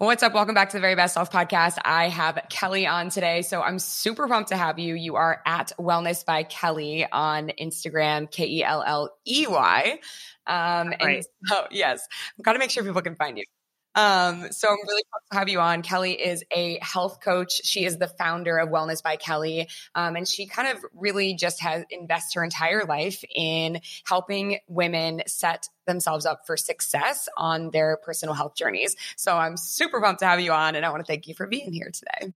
What's up? Welcome back to the Very Best Self podcast. I have Kelley on today. So I'm super pumped to have you. You are at Wellness by Kelley on Instagram, K E L L E Y. Um, and right. so, yes, I've got to make sure people can find you. Um, so I'm really pumped to have you on. Kelley is a health coach. She is the founder of Wellness by Kelley. Um, and she kind of really just has invested her entire life in helping women set themselves up for success on their personal health journeys. So I'm super pumped to have you on and I want to thank you for being here today.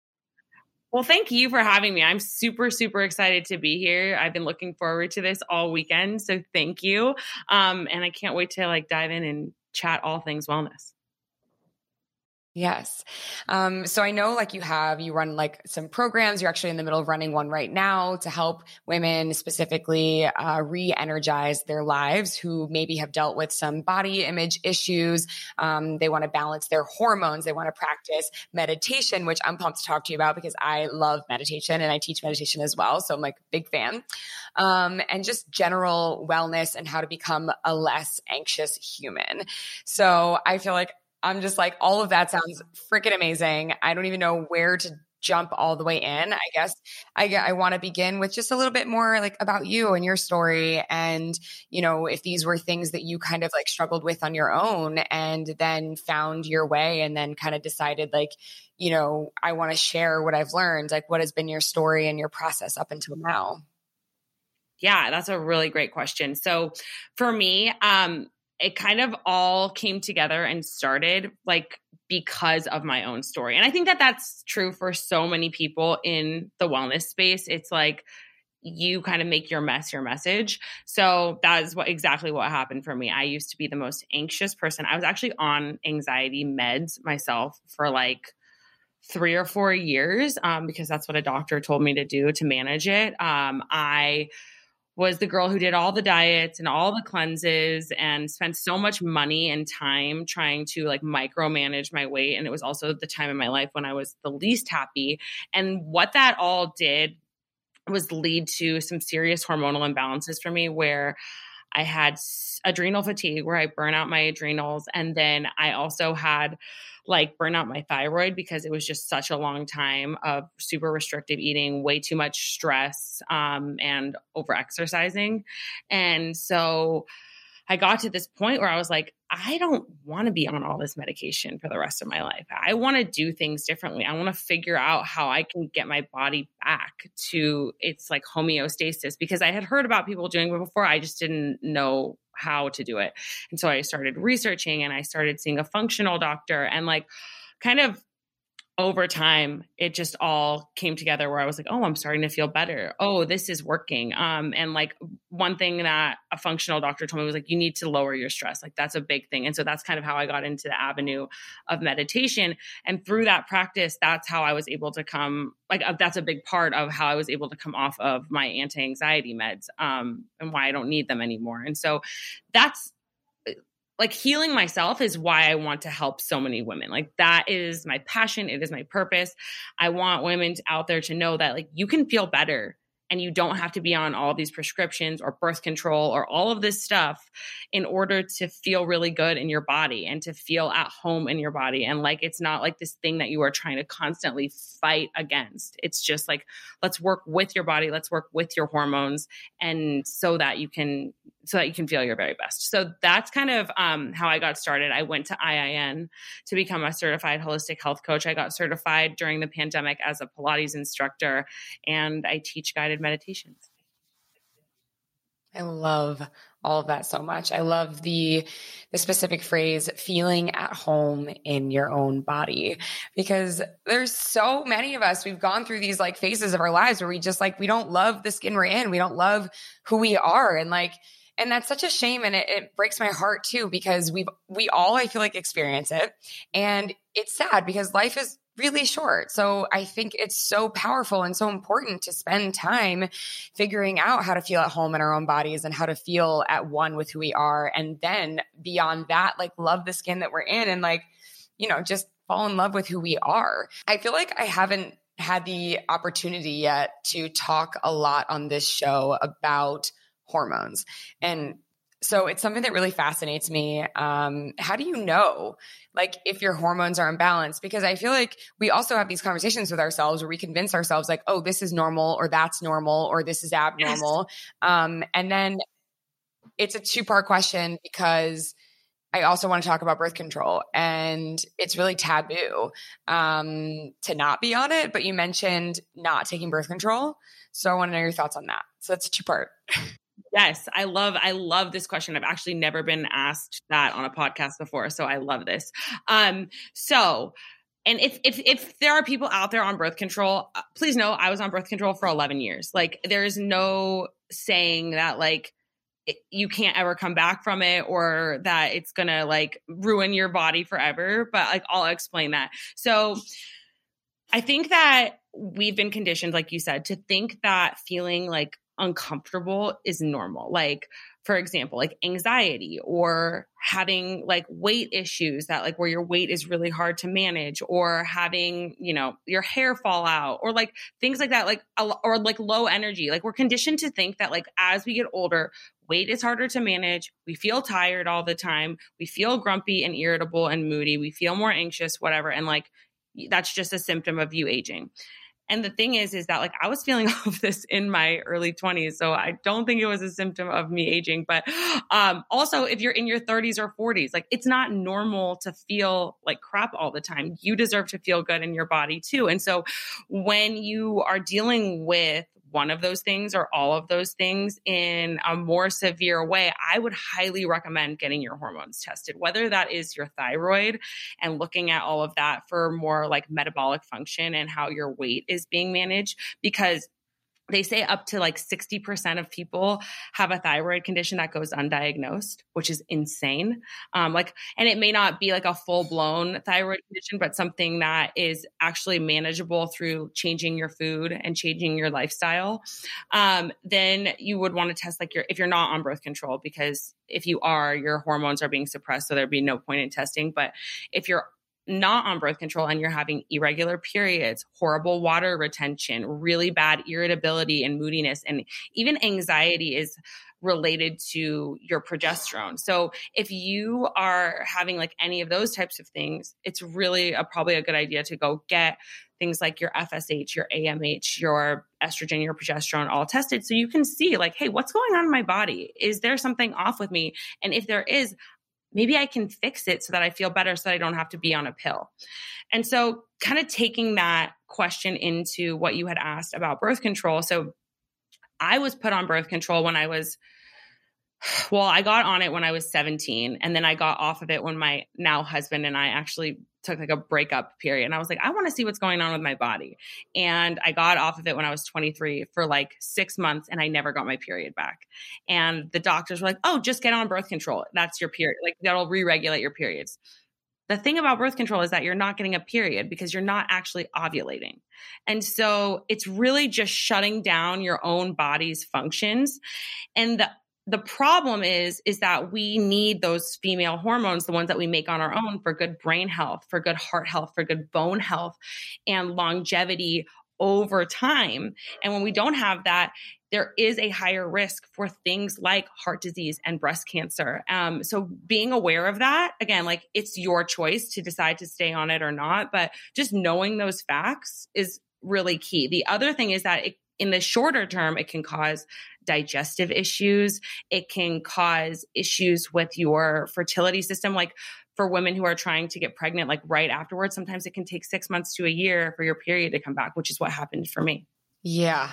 Well, thank you for having me. I'm super, super excited to be here. I've been looking forward to this all weekend. So thank you. Um, and I can't wait to like dive in and chat all things wellness. Yes. Um, so I know like you have, you run like some programs. You're actually in the middle of running one right now to help women specifically uh, re energize their lives who maybe have dealt with some body image issues. Um, they want to balance their hormones. They want to practice meditation, which I'm pumped to talk to you about because I love meditation and I teach meditation as well. So I'm like big fan. Um, and just general wellness and how to become a less anxious human. So I feel like I'm just like, all of that sounds freaking amazing. I don't even know where to jump all the way in. I guess I, I want to begin with just a little bit more like about you and your story. And, you know, if these were things that you kind of like struggled with on your own and then found your way and then kind of decided like, you know, I want to share what I've learned. Like, what has been your story and your process up until now? Yeah, that's a really great question. So for me, um, it kind of all came together and started like because of my own story. And I think that that's true for so many people in the wellness space. It's like you kind of make your mess your message. So that is what exactly what happened for me. I used to be the most anxious person. I was actually on anxiety meds myself for like three or four years um, because that's what a doctor told me to do to manage it. Um, I was the girl who did all the diets and all the cleanses and spent so much money and time trying to like micromanage my weight. And it was also the time in my life when I was the least happy. And what that all did was lead to some serious hormonal imbalances for me where I had adrenal fatigue where I burn out my adrenals. And then I also had like burn out my thyroid because it was just such a long time of super restrictive eating, way too much stress, um, and over exercising. And so I got to this point where I was like, I don't want to be on all this medication for the rest of my life. I want to do things differently. I want to figure out how I can get my body back to its like homeostasis because I had heard about people doing it before. I just didn't know how to do it. And so I started researching and I started seeing a functional doctor and like kind of over time it just all came together where i was like oh i'm starting to feel better. Oh this is working. Um and like one thing that a functional doctor told me was like you need to lower your stress. Like that's a big thing. And so that's kind of how i got into the avenue of meditation. And through that practice that's how i was able to come like uh, that's a big part of how i was able to come off of my anti-anxiety meds um and why i don't need them anymore. And so that's like healing myself is why I want to help so many women. Like that is my passion. It is my purpose. I want women out there to know that like you can feel better and you don't have to be on all these prescriptions or birth control or all of this stuff in order to feel really good in your body and to feel at home in your body and like it's not like this thing that you are trying to constantly fight against it's just like let's work with your body let's work with your hormones and so that you can so that you can feel your very best. So that's kind of um, how I got started. I went to IIN to become a certified holistic health coach. I got certified during the pandemic as a Pilates instructor, and I teach guided meditations. I love all of that so much. I love the the specific phrase feeling at home in your own body because there's so many of us we've gone through these like phases of our lives where we just like we don't love the skin we're in. We don't love who we are and like and that's such a shame and it, it, breaks my heart too because we've we all i feel like experience it and it's sad because life is really short. So I think it's so powerful and so important to spend time figuring out how to feel at home in our own bodies and how to feel at one with who we are. And then beyond that, like love the skin that we're in and like, you know, just fall in love with who we are. I feel like I haven't had the opportunity yet to talk a lot on this show about hormones. And so it's something that really fascinates me. Um, how do you know, like, if your hormones are imbalanced? Because I feel like we also have these conversations with ourselves where we convince ourselves, like, oh, this is normal, or that's normal, or this is abnormal. Yes. Um, and then it's a two part question because I also want to talk about birth control, and it's really taboo um, to not be on it. But you mentioned not taking birth control, so I want to know your thoughts on that. So that's two part. Yes, I love I love this question. I've actually never been asked that on a podcast before, so I love this. Um so and if if if there are people out there on birth control, uh, please know I was on birth control for 11 years. Like there's no saying that like it, you can't ever come back from it or that it's going to like ruin your body forever, but like I'll explain that. So I think that we've been conditioned like you said to think that feeling like uncomfortable is normal. Like, for example, like anxiety or having like weight issues that like where your weight is really hard to manage or having, you know, your hair fall out or like things like that, like, or like low energy. Like, we're conditioned to think that like as we get older, weight is harder to manage. We feel tired all the time. We feel grumpy and irritable and moody. We feel more anxious, whatever. And like, that's just a symptom of you aging. And the thing is, is that like I was feeling all of this in my early 20s. So I don't think it was a symptom of me aging. But um, also, if you're in your 30s or 40s, like it's not normal to feel like crap all the time. You deserve to feel good in your body too. And so when you are dealing with one of those things or all of those things in a more severe way, I would highly recommend getting your hormones tested, whether that is your thyroid and looking at all of that for more like metabolic function and how your weight is being managed. Because they say up to like 60% of people have a thyroid condition that goes undiagnosed which is insane. Um, like and it may not be like a full-blown thyroid condition but something that is actually manageable through changing your food and changing your lifestyle. Um, then you would want to test like your if you're not on birth control because if you are your hormones are being suppressed so there'd be no point in testing. But if you're not on birth control and you're having irregular periods, horrible water retention, really bad irritability and moodiness, and even anxiety is related to your progesterone. So if you are having like any of those types of things, it's really a, probably a good idea to go get things like your FSH, your AMH, your estrogen, your progesterone all tested so you can see like, hey, what's going on in my body? Is there something off with me? And if there is, maybe I can fix it so that I feel better so that I don't have to be on a pill. And so, kind of taking that question into what you had asked about birth control. So, I was put on birth control when I was well, I got on it when I was 17 and then I got off of it when my now husband and I actually took like a breakup period and I was like I want to see what's going on with my body. And I got off of it when I was 23 for like 6 months and I never got my period back. And the doctors were like, "Oh, just get on birth control. That's your period. Like that'll re-regulate your periods." The thing about birth control is that you're not getting a period because you're not actually ovulating. And so it's really just shutting down your own body's functions. And the the problem is is that we need those female hormones the ones that we make on our own for good brain health for good heart health for good bone health and longevity over time and when we don't have that there is a higher risk for things like heart disease and breast cancer. Um, so being aware of that, again, like it's your choice to decide to stay on it or not, but just knowing those facts is really key. The other thing is that it, in the shorter term, it can cause digestive issues. It can cause issues with your fertility system. Like for women who are trying to get pregnant, like right afterwards, sometimes it can take six months to a year for your period to come back, which is what happened for me. Yeah.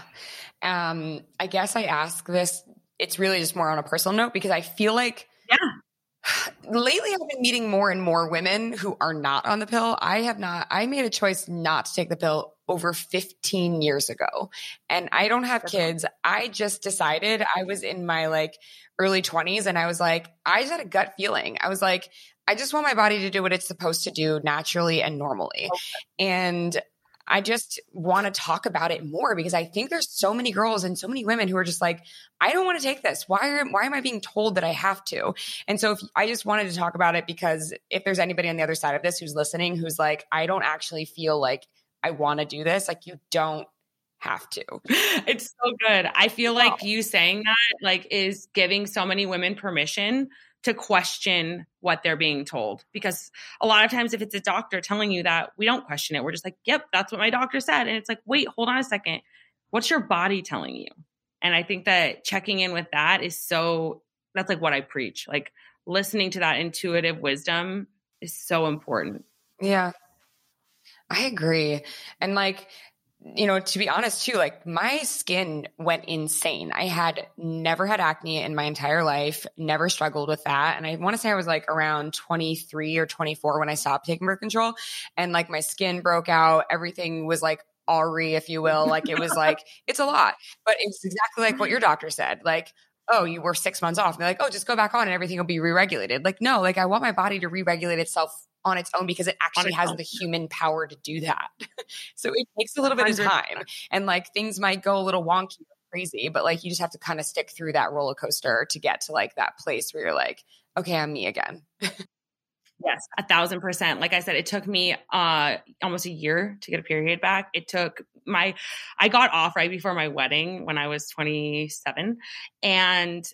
Um, I guess I ask this, it's really just more on a personal note because I feel like yeah. Lately, I've been meeting more and more women who are not on the pill. I have not, I made a choice not to take the pill over 15 years ago. And I don't have kids. I just decided I was in my like early 20s and I was like, I just had a gut feeling. I was like, I just want my body to do what it's supposed to do naturally and normally. Okay. And I just want to talk about it more because I think there's so many girls and so many women who are just like, I don't want to take this. Why are, why am I being told that I have to? And so if I just wanted to talk about it because if there's anybody on the other side of this who's listening who's like, I don't actually feel like I want to do this, like you don't have to. It's so good. I feel like you saying that like is giving so many women permission to question what they're being told because a lot of times if it's a doctor telling you that we don't question it. We're just like yep that's what my doctor said. And it's like wait hold on a second. What's your body telling you? And i think that checking in with that is so that's like what i preach. Like listening to that intuitive wisdom is so important. Yeah I agree. And like you know, to be honest too, like my skin went insane. I had never had acne in my entire life, never struggled with that. And I want to say I was like around 23 or 24 when I stopped taking birth control. And like my skin broke out. Everything was like Ari, if you will. Like it was like, it's a lot. But it's exactly like what your doctor said. Like, oh, you were six months off. And they're like, oh, just go back on and everything will be re regulated. Like, no, like I want my body to re regulate itself on its own because it actually has own. the human power to do that. so it takes a little bit 100%. of time and like things might go a little wonky or crazy, but like you just have to kind of stick through that roller coaster to get to like that place where you're like, okay, I'm me again. Yes, a thousand percent. Like I said, it took me uh almost a year to get a period back. It took my I got off right before my wedding when I was 27 and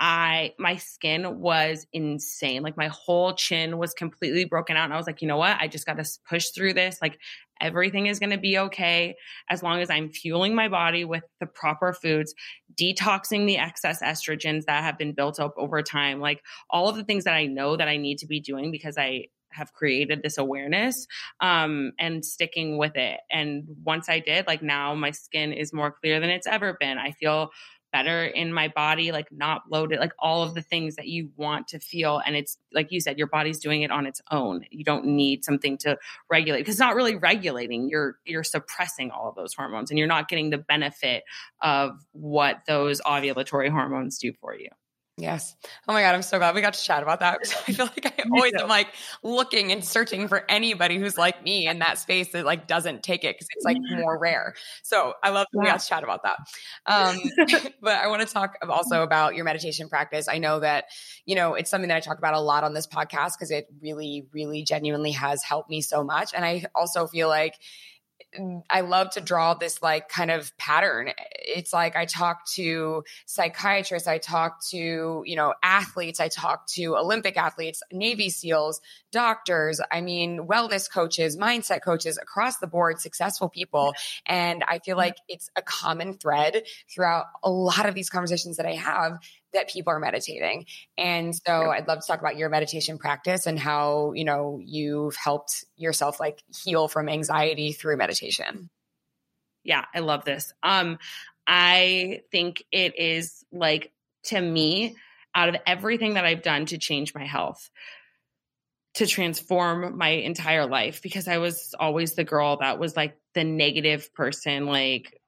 I my skin was insane. Like my whole chin was completely broken out and I was like, "You know what? I just got to push through this. Like everything is going to be okay as long as I'm fueling my body with the proper foods, detoxing the excess estrogens that have been built up over time, like all of the things that I know that I need to be doing because I have created this awareness um, and sticking with it. And once I did, like now my skin is more clear than it's ever been. I feel better in my body, like not bloated, like all of the things that you want to feel. And it's like you said, your body's doing it on its own. You don't need something to regulate because it's not really regulating. You're you're suppressing all of those hormones and you're not getting the benefit of what those ovulatory hormones do for you. Yes. Oh my God. I'm so glad we got to chat about that. I feel like I always am like looking and searching for anybody who's like me in that space that like doesn't take it because it's like more rare. So I love that we got to chat about that. Um, but I want to talk also about your meditation practice. I know that, you know, it's something that I talk about a lot on this podcast because it really, really genuinely has helped me so much. And I also feel like, I love to draw this like kind of pattern. It's like I talk to psychiatrists, I talk to, you know, athletes, I talk to Olympic athletes, Navy SEALs, doctors, I mean, wellness coaches, mindset coaches across the board, successful people. And I feel like it's a common thread throughout a lot of these conversations that I have that people are meditating. And so I'd love to talk about your meditation practice and how, you know, you've helped yourself like heal from anxiety through meditation. Yeah, I love this. Um I think it is like to me out of everything that I've done to change my health to transform my entire life because I was always the girl that was like the negative person like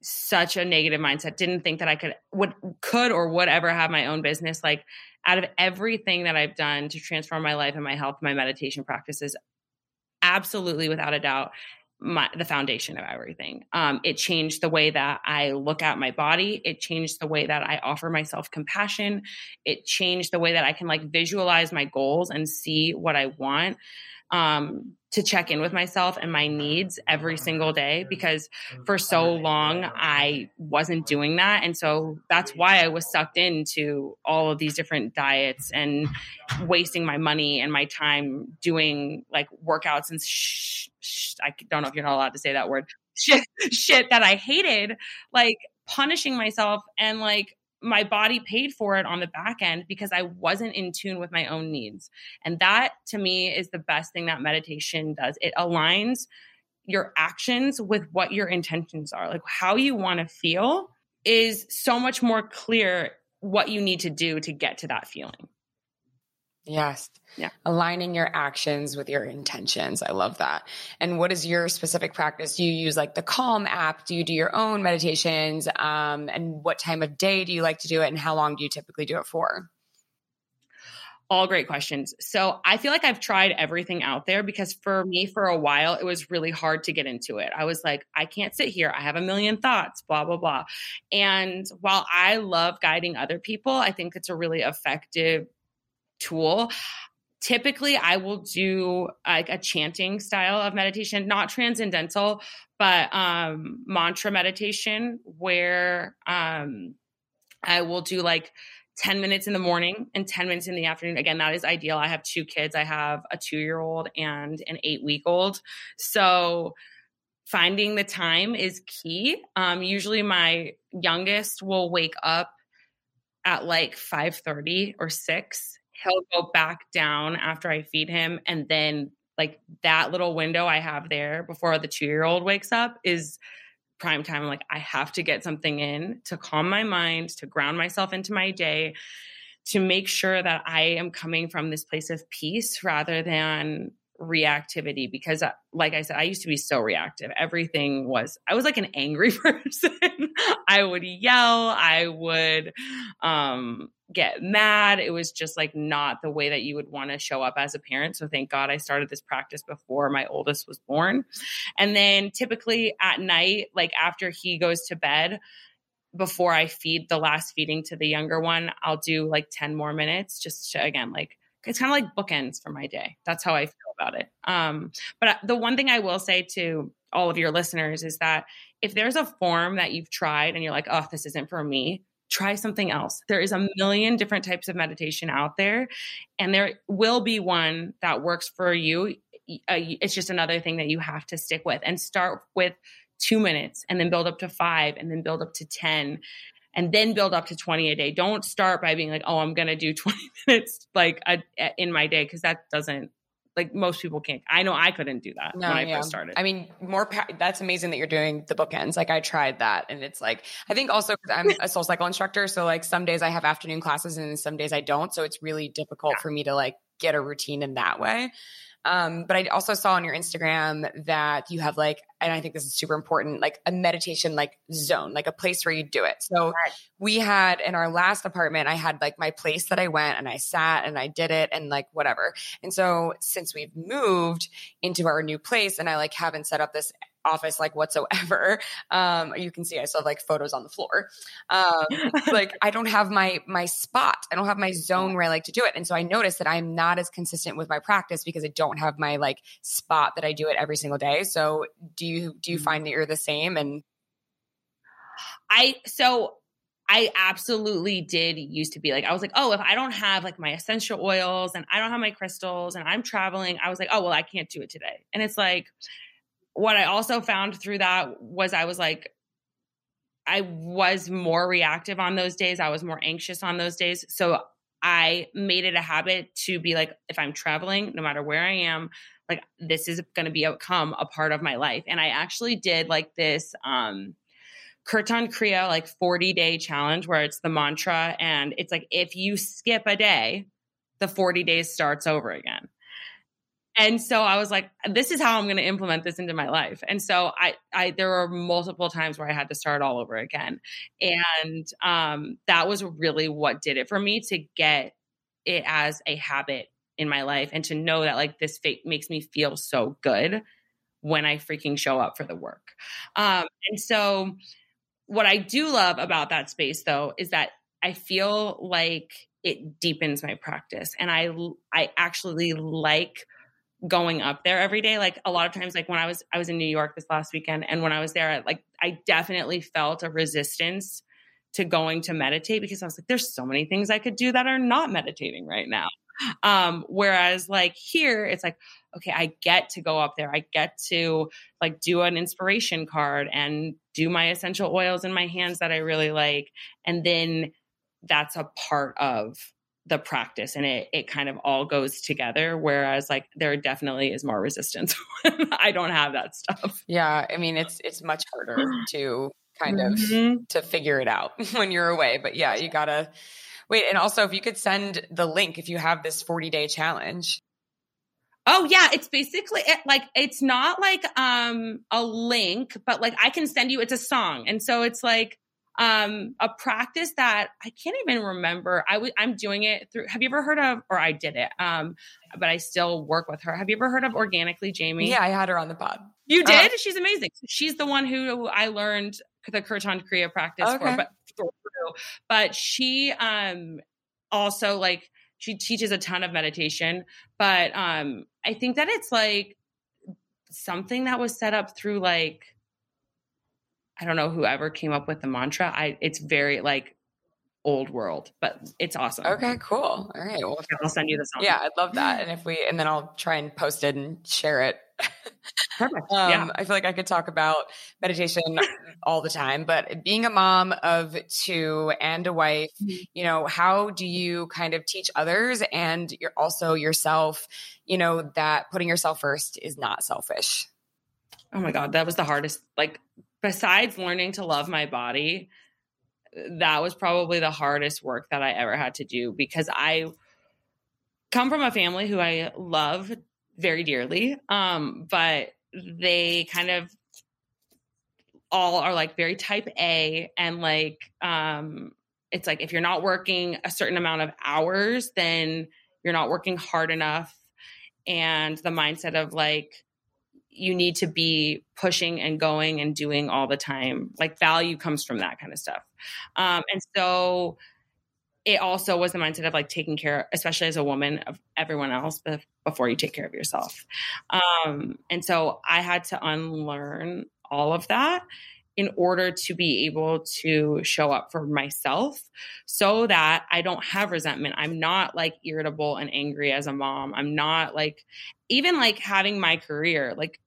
such a negative mindset. Didn't think that i could would could or would ever have my own business. Like out of everything that i've done to transform my life and my health my meditation practices absolutely without a doubt my the foundation of everything. Um, it changed the way that i look at my body. It changed the way that i offer myself compassion. It changed the way that i can like visualize my goals and see what i want um, to check in with myself and my needs every single day because for so long I wasn't doing that. And so that's why I was sucked into all of these different diets and wasting my money and my time doing like workouts and sh- sh- I don't know if you're not allowed to say that word shit, shit that I hated, like punishing myself and like my body paid for it on the back end because I wasn't in tune with my own needs. And that to me is the best thing that meditation does. It aligns your actions with what your intentions are. Like how you want to feel is so much more clear what you need to do to get to that feeling. Yes. Yeah. Aligning your actions with your intentions. I love that. And what is your specific practice? Do you use like the Calm app? Do you do your own meditations? Um, and what time of day do you like to do it? And how long do you typically do it for? All great questions. So I feel like I've tried everything out there because for me, for a while, it was really hard to get into it. I was like, I can't sit here. I have a million thoughts, blah, blah, blah. And while I love guiding other people, I think it's a really effective tool. Typically, I will do like a chanting style of meditation, not transcendental, but um, mantra meditation, where um, I will do like 10 minutes in the morning and 10 minutes in the afternoon. Again, that is ideal. I have two kids. I have a two year old and an eight week old. So finding the time is key. Um, usually my youngest will wake up at like 5.30 or 6 he'll go back down after i feed him and then like that little window i have there before the two year old wakes up is prime time. Like, I have to get something in to calm my mind, to ground myself into my day, to make sure that I am coming from this place of peace rather than reactivity. Because uh, like i said i used to be so reactive. Everything was i was like an angry person. I would yell i would um get mad it was just like not the way that you would want to show up as a parent so thank god i started this practice before my oldest was born and then typically at night like after he goes to bed before i feed the last feeding to the younger one i'll do like 10 more minutes just to again like it's kind of like bookends for my day. That's how I feel about it. Um, but uh, the one thing I will say to all of your listeners is that if there's a form that you've tried and you're like, oh, this isn't for me, try something else. There is a million different types of meditation out there, and there will be one that works for you. Uh, it's just another thing that you have to stick with and start with two minutes and then build up to five and then build up to 10 and then build up to 20 a day. Don't start by being like, oh, I'm going to do 20 minutes like a, in my day because that doesn't like most people can't. I know I couldn't do that no, when I yeah. first started. I mean, more pa- that's amazing that you're doing the bookends. Like I tried that, and it's like I think also I'm a SoulCycle instructor, so like some days I have afternoon classes and some days I don't. So it's really difficult yeah. for me to like get a routine in that way. Um, but I also saw on your Instagram that you have like, and I think this is super important, like a meditation like zone, like a place where you do it. So right. we had in our last apartment, I had like my place that I went and I sat and I did it and like whatever. And so since we've moved into our new place and I like haven't set up this office like whatsoever. Um, you can see I still have like photos on the floor. Um, like I don't have my my spot. I don't have my zone where I like to do it. And so I noticed that I'm not as consistent with my practice because I don't have my like spot that I do it every single day. So do you do you mm-hmm. find that you're the same and I so I absolutely did used to be like, I was like, oh, if I don't have like my essential oils and I don't have my crystals and I'm traveling, I was like, oh, well, I can't do it today. And it's like, what I also found through that was I was like, I was more reactive on those days. I was more anxious on those days. So I made it a habit to be like, if I'm traveling, no matter where I am, like this is going to be become a part of my life. And I actually did like this um Kirtan Kriya like 40 day challenge where it's the mantra and it's like if you skip a day, the 40 days starts over again. And so I was like, this is how I'm going to implement this into my life. And so I, I, there were multiple times where I had to start all over again. And um, that was really what did it for me to get it as a habit in my life and to know that like this fate makes me feel so good when I freaking show up for the work. Um, and so what I do love about that space though is that I feel like it deepens my practice and I I actually like going up there every day. Like a lot of times like when i was i was in new york this last weekend and when i was there like i definitely felt a resistance to going to meditate because i was like there's so many things i could do that are not meditating right now. Um whereas like here it's like okay i get to go up there. I get to like do an inspiration card and do my essential oils in my hands that i really like. And then that's a part of the practice and it it kind of all goes together whereas like there definitely is more resistance i don't have that stuff yeah i mean it's it's much harder to kind mm-hmm. of to figure it out when you're away but yeah you gotta Wait, and also if you could send the link if you have this 40 day challenge. Oh yeah, it's basically it, like it's not like um a link, but like I can send you it's a song. And so it's like um a practice that I can't even remember. I w- I'm doing it through Have you ever heard of or I did it. Um but I still work with her. Have you ever heard of Organically Jamie? Yeah, I had her on the pod. You uh, did? Uh, She's amazing. She's the one who I learned the Kirtan Kriya practice okay. for, but but she um also like she teaches a ton of meditation, but um I think that it's like something that was set up through like I don't know whoever came up with the mantra. I it's very like old world, but it's awesome. Okay, cool. All right. Well, I'll send you the song. Yeah, I'd love that. And if we, and then I'll try and post it and share it. Perfect. um, yeah. I feel like I could talk about meditation all the time, but being a mom of two and a wife, mm-hmm. you know, how do you kind of teach others and you're also yourself, you know, that putting yourself first is not selfish? Oh my God, that was the hardest. Like, besides learning to love my body, that was probably the hardest work that I ever had to do because I come from a family who I love very dearly. Um, but they kind of all are like very type A and like um it's like if you're not working a certain amount of hours, then you're not working hard enough. And the mindset of like you need to be pushing and going and doing all the time. Like value comes from that kind of stuff. Um, and so it also was the mindset of like taking care, especially as a woman, of everyone else before you take care of yourself. Um, and so I had to unlearn all of that in order to be able to show up for myself so that I don't have resentment. I'm not like irritable and angry as a mom. I'm not like, even like having my career, like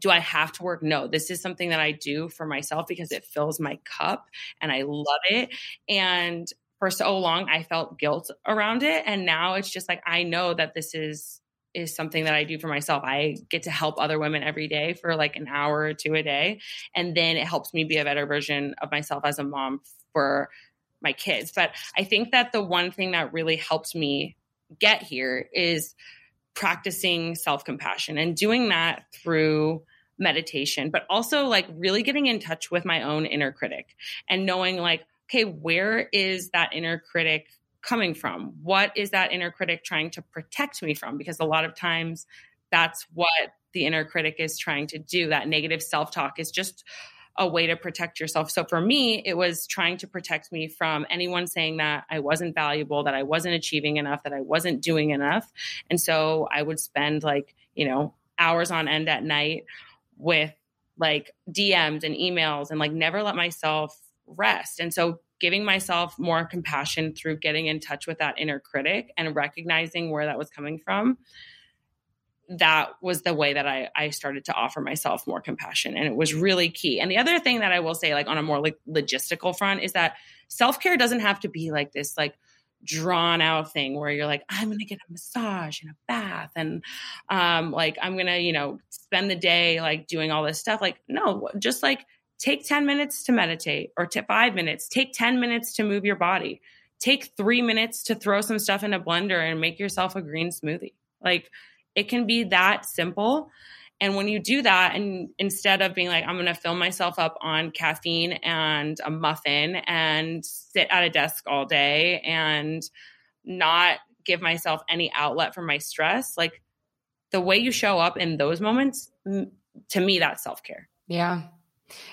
do I have to work? No, this is something that I do for myself because it fills my cup and I love it. And for so long, I felt guilt around it. And now it's just like, I know that this is is something that I do for myself. I get to help other women every day for like an hour or two a day. And then it helps me be a better version of myself as a mom for my kids. But I think that the one thing that really helped me get here is practicing self compassion and doing that through meditation, but also like really getting in touch with my own inner critic and knowing like, okay, where is that inner critic coming from? What is that inner critic trying to protect me from? Because a lot of times that's what the inner critic is trying to do. That negative self talk is just a way to protect yourself. So for me, it was trying to protect me from anyone saying that I wasn't valuable, that I wasn't achieving enough, that I wasn't doing enough. And so I would spend like, you know, hours on end at night with like DMs and emails and like never let myself rest. And so giving myself more compassion through getting in touch with that inner critic and recognizing where that was coming from that was the way that I, I started to offer myself more compassion and it was really key. And the other thing that i will say like on a more like logistical front is that self-care doesn't have to be like this like drawn out thing where you're like i'm gonna get a massage and a bath and um like i'm gonna you know spend the day like doing all this stuff. Like no just like take 10 minutes to meditate or to five minutes. Take 10 minutes to move your body. Take three minutes to throw some stuff in a blender and make yourself a green smoothie. Like it can be that simple and when you do that, and instead of being like, I'm going to fill myself up on caffeine and a muffin and sit at a desk all day and not give myself any outlet for my stress, like the way you show up in those moments, to me, that's self care. Yeah.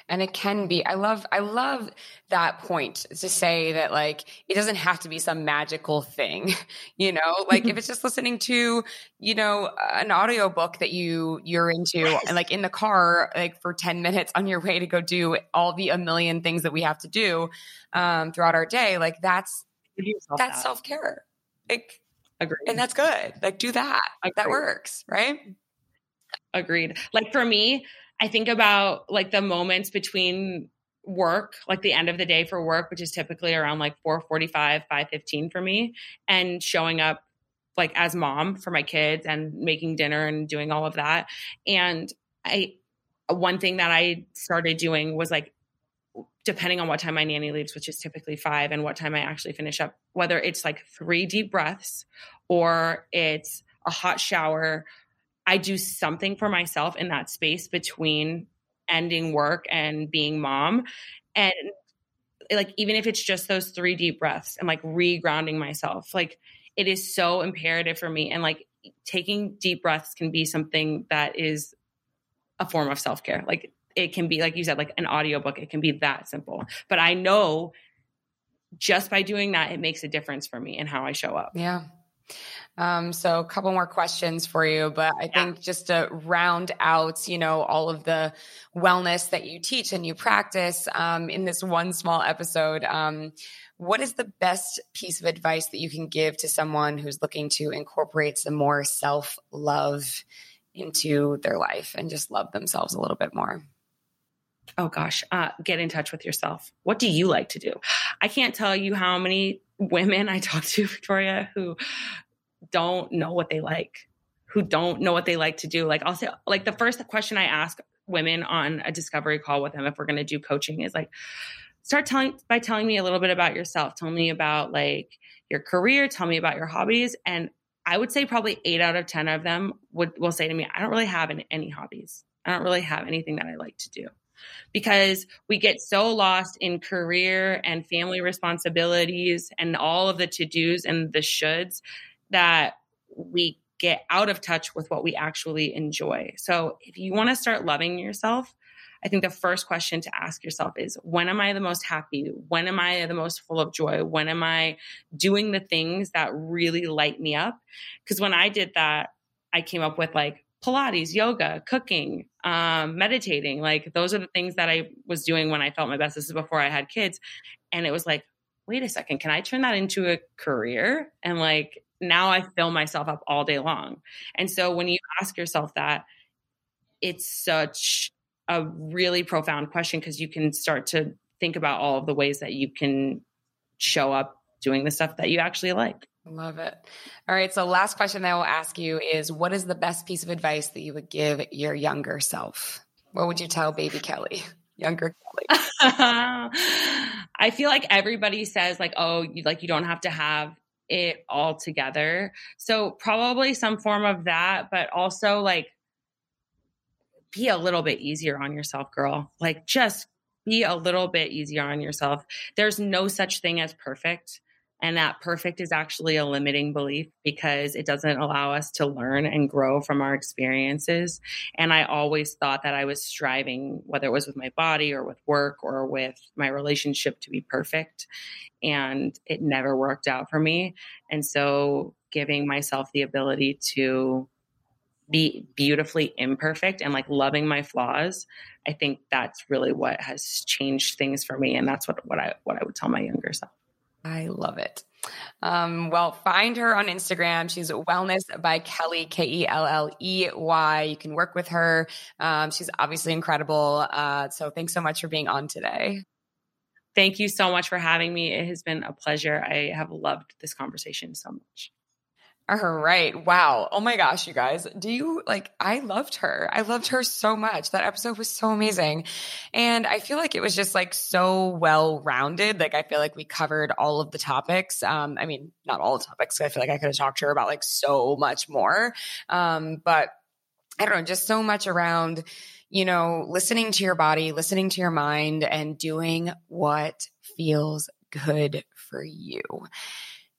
And it can be. I love I love that point to say that like it doesn't have to be some magical thing, you know? Like if it's just listening to, you know, an audiobook that you you're into yes. and like in the car like for 10 minutes on your way to go do all the a million things that we have to do um throughout our day, like that's that's that. self-care. Like Agreed. And that's good. Like do that. Agreed. That works, right? Agreed. Like for me, I think about like the moments between work, like the end of the day for work, which is typically around like 445, 515 for me, and showing up like as mom for my kids and making dinner and doing all of that. And I one thing that I started doing was like depending on what time my nanny leaves, which is typically five, and what time I actually finish up, whether it's like three deep breaths or it's a hot shower, I do something for myself in that space between ending work and being mom. And like, even if it's just those three deep breaths and like re-grounding myself, like it is so imperative for me. And like taking deep breaths can be something that is a form of self-care. Like it can be like you said like an audiobook it can be that simple but i know just by doing that it makes a difference for me and how i show up yeah um, so a couple more questions for you, but I yeah. think just to round out, you know, all of the wellness that you teach and you practice um, in this one small episode, um, what is the best piece of advice that you can give to someone who's looking to incorporate some more self love into their life and just love themselves a little bit more? oh gosh, uh, get in touch with yourself. What do you like to do? I can't tell you how many women I talk to, Victoria, who don't know what they like, who don't know what they like to do. Like I'll say, like the first question I ask women on a discovery call with them, if we're going to do coaching, is like, start telling by telling me a little bit about yourself. Tell me about like your career. Tell me about your hobbies. And I would say probably eight out of ten of them would will say to me, I don't really have any, any hobbies. I don't really have anything that I like to do because we get so lost in career and family responsibilities and all of the to dos and the shoulds that we get out of touch with what we actually enjoy. So if you want to start loving yourself, I think the first question to ask yourself is when am I the most happy? When am I the most full of joy? When am I doing the things that really light me up? Because when I did that, I came up with like Pilates, yoga, cooking, um, meditating. Like those are the things that I was doing when I felt my best. This is before I had kids. And it was like, wait a second, can I turn that into a career? And like now I fill myself up all day long. And so when you ask yourself that, it's such a really profound question because you can start to think about all of the ways that you can show up doing the stuff that you actually like. Love it. All right. So, last question that I will ask you is what is the best piece of advice that you would give your younger self? What would you tell baby Kelley, younger Kelley? I feel like everybody says, like, oh, you like you don't have to have it all together. So, probably some form of that, but also like be a little bit easier on yourself, girl. Like, just be a little bit easier on yourself. There's no such thing as perfect. And that perfect is actually a limiting belief because it doesn't allow us to learn and grow from our experiences. And I always thought that I was striving, whether it was with my body or with work or with my relationship, to be perfect. And it never worked out for me. And so giving myself the ability to be beautifully imperfect and like loving my flaws i think that's really what has changed things for me and that's what, what i what i would tell my younger self I love it. Um, well, find her on Instagram. She's Wellness by Kelley, K E L L E Y. You can work with her. Um, she's obviously incredible. Uh, so thanks so much for being on today. Thank you so much for having me. It has been a pleasure. I have loved this conversation so much. All right. Wow. Oh my gosh, you guys. Do you like, I loved her. I loved her so much. That episode was so amazing. And I feel like it was just like so well rounded. Like, I feel like we covered all of the topics. Um, I mean, not all the topics. I feel like I could have talked to her about like so much more. Um, but I don't know, just so much around, you know, listening to your body, listening to your mind, and doing what feels good for you.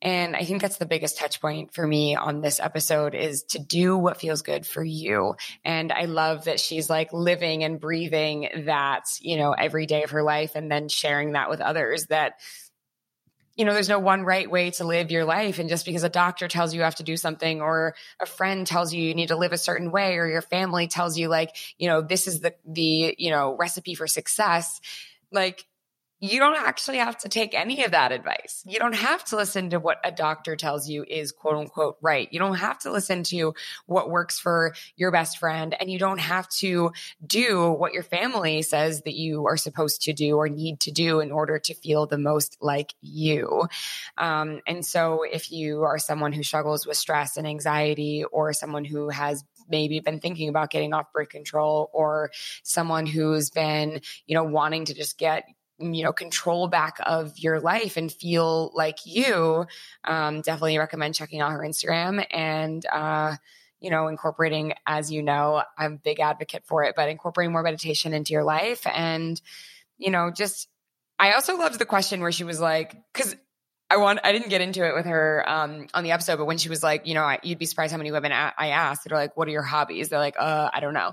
And I think that's the biggest touch point for me on this episode is to do what feels good for you. And I love that she's like living and breathing that, you know, every day of her life and then sharing that with others that, you know, there's no one right way to live your life. And just because a doctor tells you you have to do something or a friend tells you you need to live a certain way or your family tells you like, you know, this is the, the, you know, recipe for success, like you don't actually have to take any of that advice. You don't have to listen to what a doctor tells you is quote unquote right. You don't have to listen to what works for your best friend and you don't have to do what your family says that you are supposed to do or need to do in order to feel the most like you. Um, and so if you are someone who struggles with stress and anxiety or someone who has maybe been thinking about getting off birth control or someone who's been, you know, wanting to just get you know control back of your life and feel like you um, definitely recommend checking out her instagram and uh, you know incorporating as you know i'm a big advocate for it but incorporating more meditation into your life and you know just i also loved the question where she was like because I want. I didn't get into it with her um, on the episode, but when she was like, you know, I, you'd be surprised how many women I, asked that are like, "What are your hobbies?" They're like, "Uh, I don't know."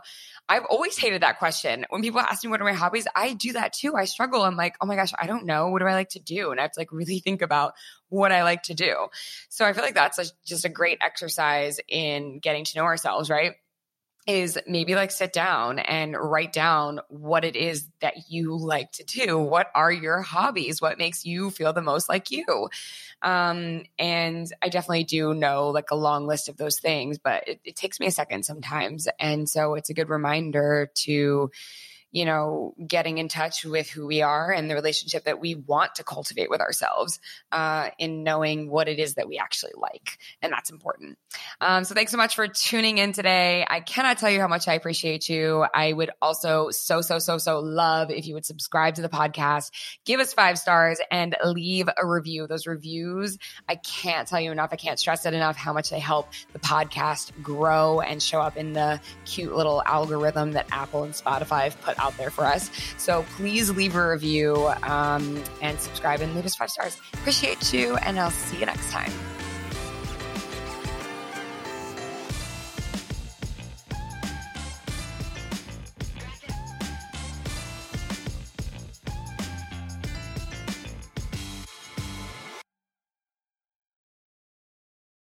I've always hated that question. When people ask me what are my hobbies, I do that too. I struggle. I'm like, oh my gosh, I don't know. What do I like to do? And I have to like really think about what I like to do. So I feel like that's a, just a great exercise in getting to know ourselves, right? Is maybe like sit down and write down what it is that you like to do. What are your hobbies? What makes you feel the most like you? Um, and I definitely do know like a long list of those things, but it, it takes me a second sometimes. And so it's a good reminder to, you know, getting in touch with who we are and the relationship that we want to cultivate with ourselves uh, in knowing what it is that we actually like. And that's important. Um, so thanks so much for tuning in today. I cannot tell you how much I appreciate you. I would also so, so, so, so love if you would subscribe to the podcast, give us five stars, and leave a review. Those reviews, I can't tell you enough. I can't stress it enough how much they help the podcast grow and show up in the cute little algorithm that Apple and Spotify have put out there for us. So please leave a review um, and subscribe and leave us five stars. Appreciate you, and I'll see you next time.